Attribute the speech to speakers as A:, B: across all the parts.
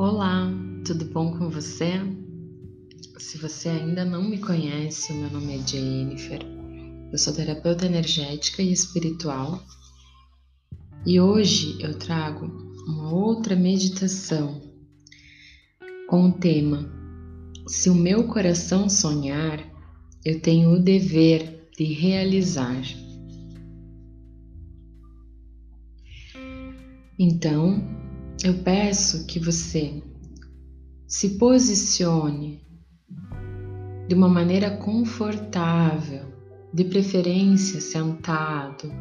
A: Olá, tudo bom com você? Se você ainda não me conhece, meu nome é Jennifer. Eu sou terapeuta energética e espiritual e hoje eu trago uma outra meditação com o tema Se o meu coração sonhar, eu tenho o dever de realizar. Então, eu peço que você se posicione de uma maneira confortável, de preferência sentado,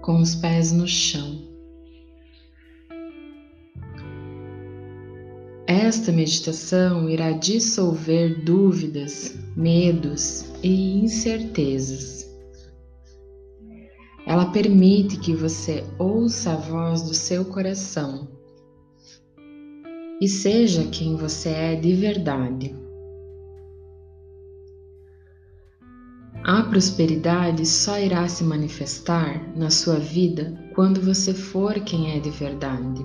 A: com os pés no chão. Esta meditação irá dissolver dúvidas, medos e incertezas. Ela permite que você ouça a voz do seu coração e seja quem você é de verdade. A prosperidade só irá se manifestar na sua vida quando você for quem é de verdade.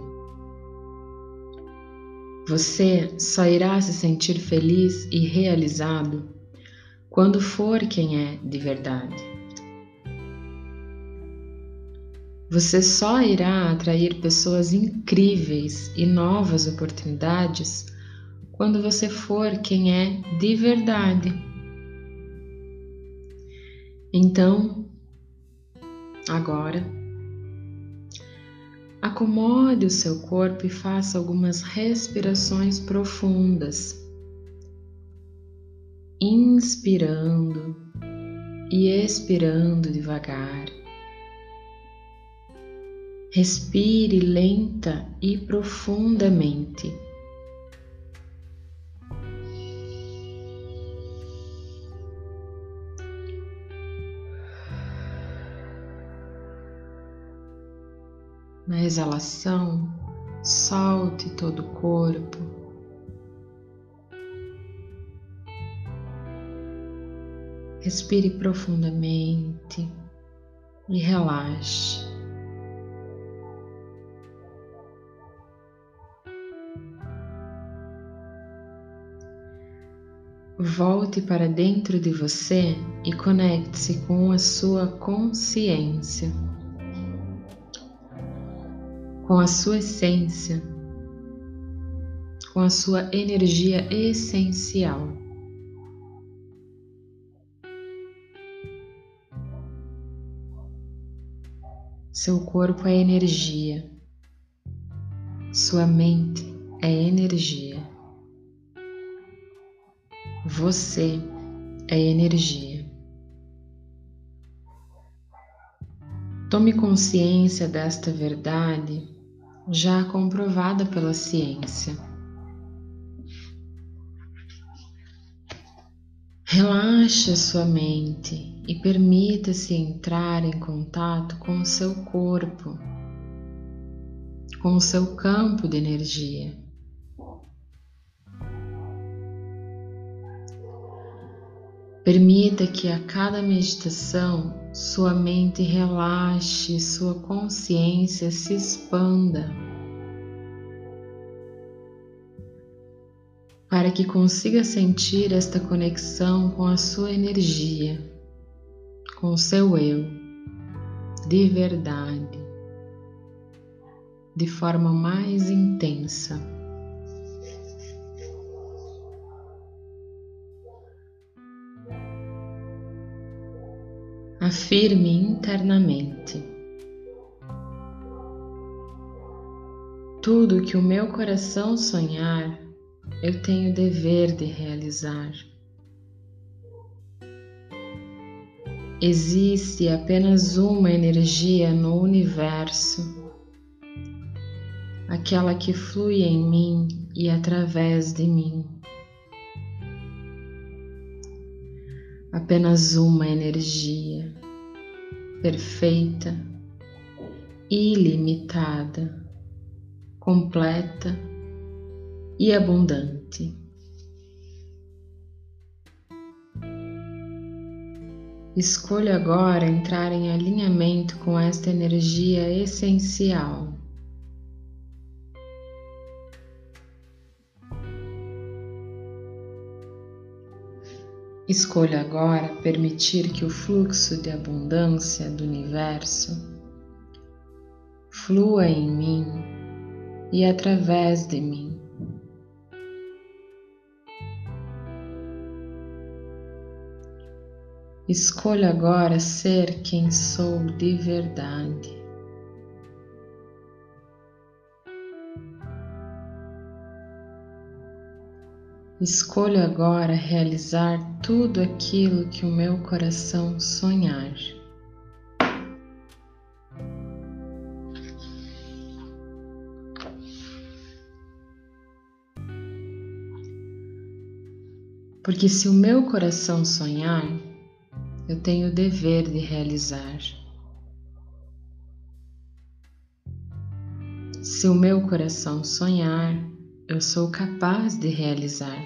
A: Você só irá se sentir feliz e realizado quando for quem é de verdade. Você só irá atrair pessoas incríveis e novas oportunidades quando você for quem é de verdade. Então, agora, acomode o seu corpo e faça algumas respirações profundas, inspirando e expirando devagar. Respire lenta e profundamente. Na exalação, solte todo o corpo. Respire profundamente e relaxe. Volte para dentro de você e conecte-se com a sua consciência, com a sua essência, com a sua energia essencial. Seu corpo é energia, sua mente é energia. Você é energia. Tome consciência desta verdade já comprovada pela ciência. Relaxe sua mente e permita-se entrar em contato com o seu corpo, com o seu campo de energia. Permita que a cada meditação sua mente relaxe, sua consciência se expanda, para que consiga sentir esta conexão com a sua energia, com o seu eu, de verdade, de forma mais intensa. Afirme internamente: Tudo que o meu coração sonhar, eu tenho dever de realizar. Existe apenas uma energia no universo, aquela que flui em mim e através de mim. Apenas uma energia perfeita, ilimitada, completa e abundante. Escolha agora entrar em alinhamento com esta energia essencial. Escolho agora permitir que o fluxo de abundância do universo flua em mim e através de mim. Escolho agora ser quem sou de verdade. Escolho agora realizar tudo aquilo que o meu coração sonhar. Porque se o meu coração sonhar, eu tenho o dever de realizar. Se o meu coração sonhar, eu sou capaz de realizar.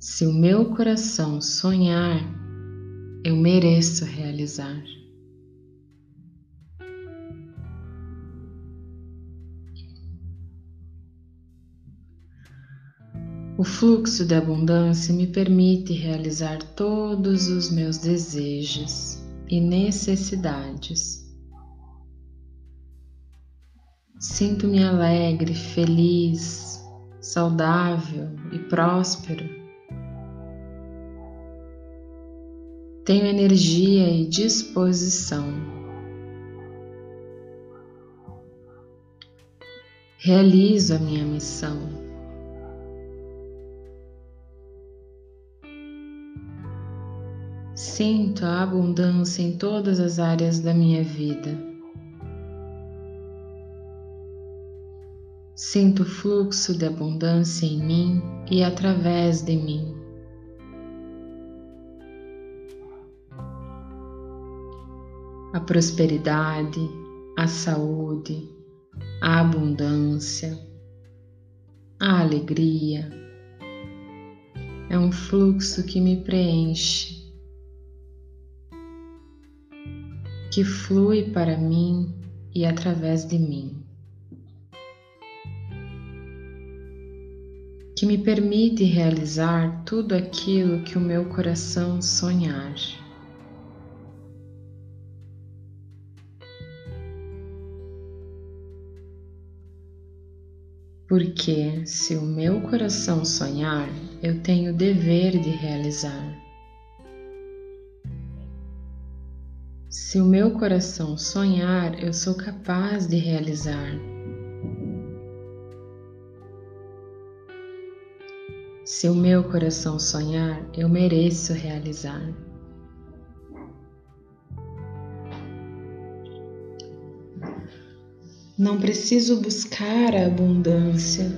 A: Se o meu coração sonhar, eu mereço realizar. O fluxo de abundância me permite realizar todos os meus desejos e necessidades Sinto-me alegre, feliz, saudável e próspero. Tenho energia e disposição. Realizo a minha missão. Sinto a abundância em todas as áreas da minha vida. Sinto o fluxo de abundância em mim e através de mim. A prosperidade, a saúde, a abundância, a alegria é um fluxo que me preenche, que flui para mim e através de mim. Que me permite realizar tudo aquilo que o meu coração sonhar. Porque se o meu coração sonhar, eu tenho o dever de realizar. Se o meu coração sonhar, eu sou capaz de realizar. Se o meu coração sonhar, eu mereço realizar. Não preciso buscar a abundância,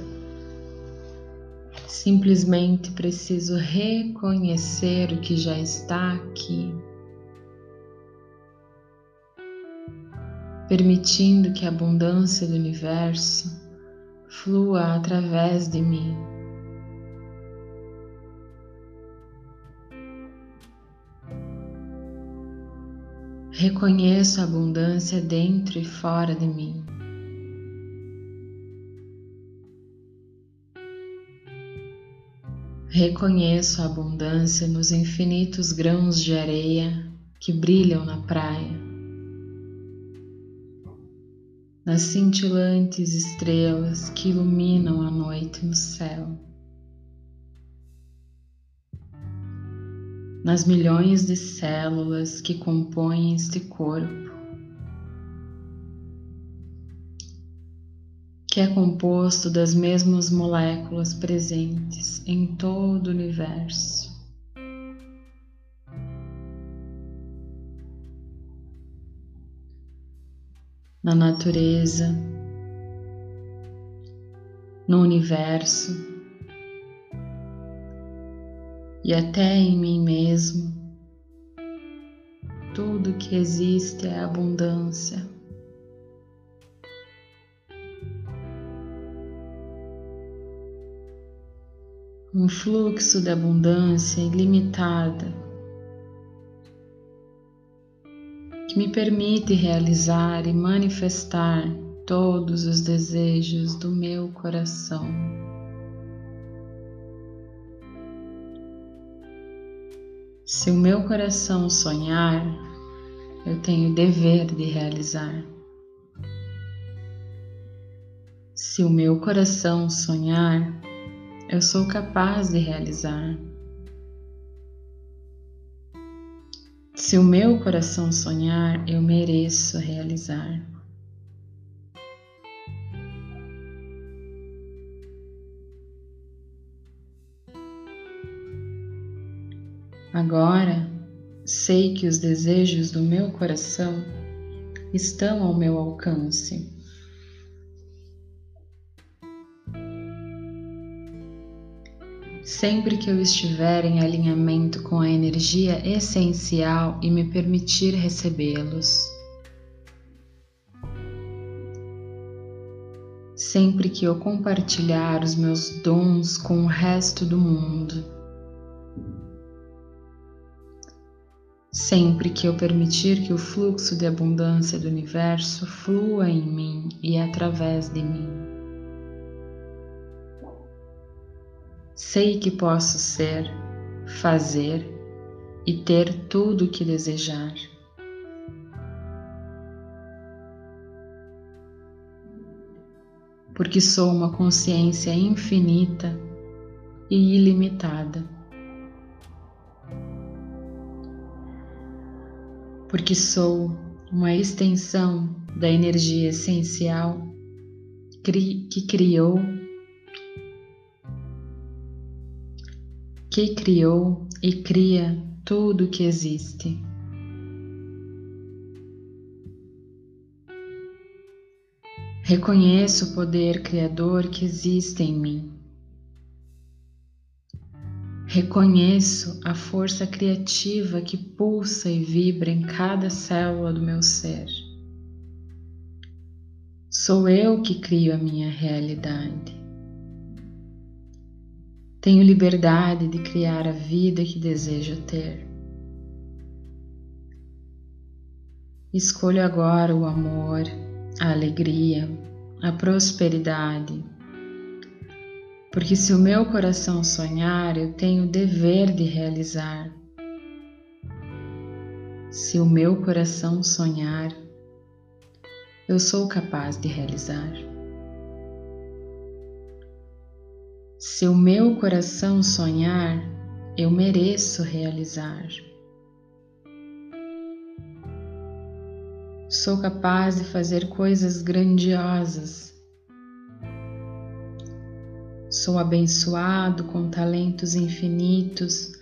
A: simplesmente preciso reconhecer o que já está aqui, permitindo que a abundância do universo flua através de mim. Reconheço a abundância dentro e fora de mim. Reconheço a abundância nos infinitos grãos de areia que brilham na praia, nas cintilantes estrelas que iluminam a noite no céu. Nas milhões de células que compõem este corpo, que é composto das mesmas moléculas presentes em todo o universo. Na natureza, no universo, e até em mim mesmo. Tudo que existe é abundância. Um fluxo de abundância ilimitada que me permite realizar e manifestar todos os desejos do meu coração. Se o meu coração sonhar, eu tenho dever de realizar. Se o meu coração sonhar, eu sou capaz de realizar. Se o meu coração sonhar, eu mereço realizar. Agora sei que os desejos do meu coração estão ao meu alcance. Sempre que eu estiver em alinhamento com a energia essencial e me permitir recebê-los. Sempre que eu compartilhar os meus dons com o resto do mundo. Sempre que eu permitir que o fluxo de abundância do universo flua em mim e através de mim. Sei que posso ser, fazer e ter tudo o que desejar. Porque sou uma consciência infinita e ilimitada. Porque sou uma extensão da energia essencial que criou que criou e cria tudo que existe. Reconheço o poder criador que existe em mim. Reconheço a força criativa que pulsa e vibra em cada célula do meu ser. Sou eu que crio a minha realidade. Tenho liberdade de criar a vida que desejo ter. Escolho agora o amor, a alegria, a prosperidade. Porque se o meu coração sonhar, eu tenho o dever de realizar. Se o meu coração sonhar, eu sou capaz de realizar. Se o meu coração sonhar, eu mereço realizar. Sou capaz de fazer coisas grandiosas. Sou abençoado com talentos infinitos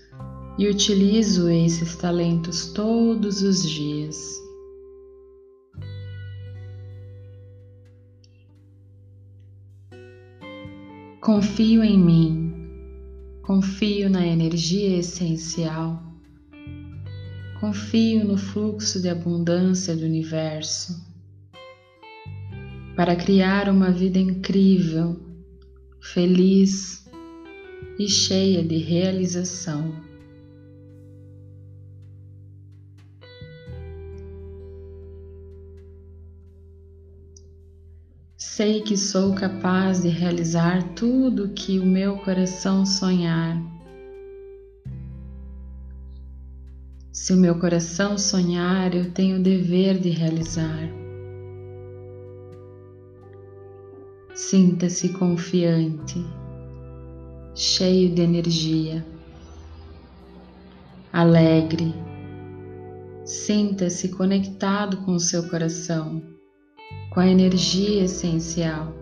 A: e utilizo esses talentos todos os dias. Confio em mim, confio na energia essencial, confio no fluxo de abundância do universo para criar uma vida incrível, feliz e cheia de realização. Sei que sou capaz de realizar tudo que o meu coração sonhar. Se o meu coração sonhar, eu tenho o dever de realizar. Sinta-se confiante, cheio de energia, alegre. Sinta-se conectado com o seu coração com a energia essencial.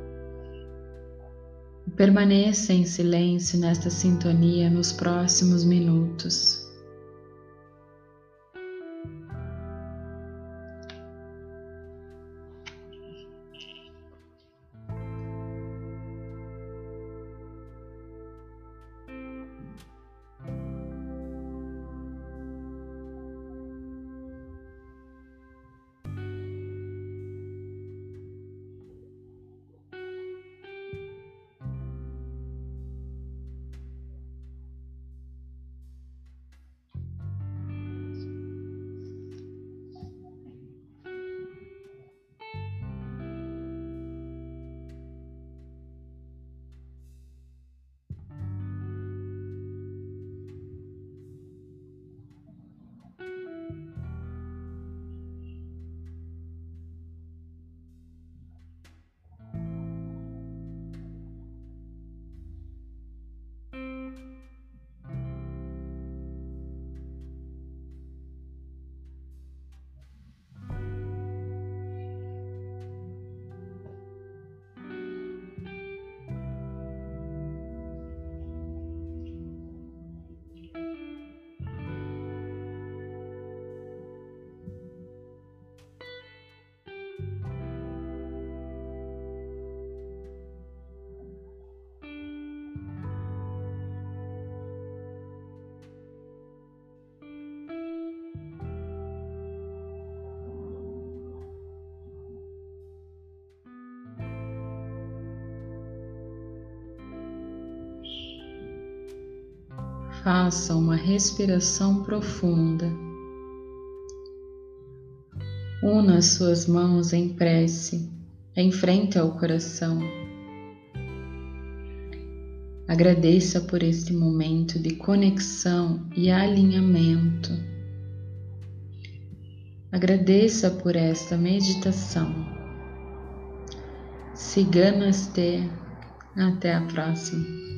A: Permaneça em silêncio nesta sintonia nos próximos minutos. Faça uma respiração profunda. Una as suas mãos em prece em frente ao coração. Agradeça por este momento de conexão e alinhamento. Agradeça por esta meditação. Siga Namastê. Até a próxima.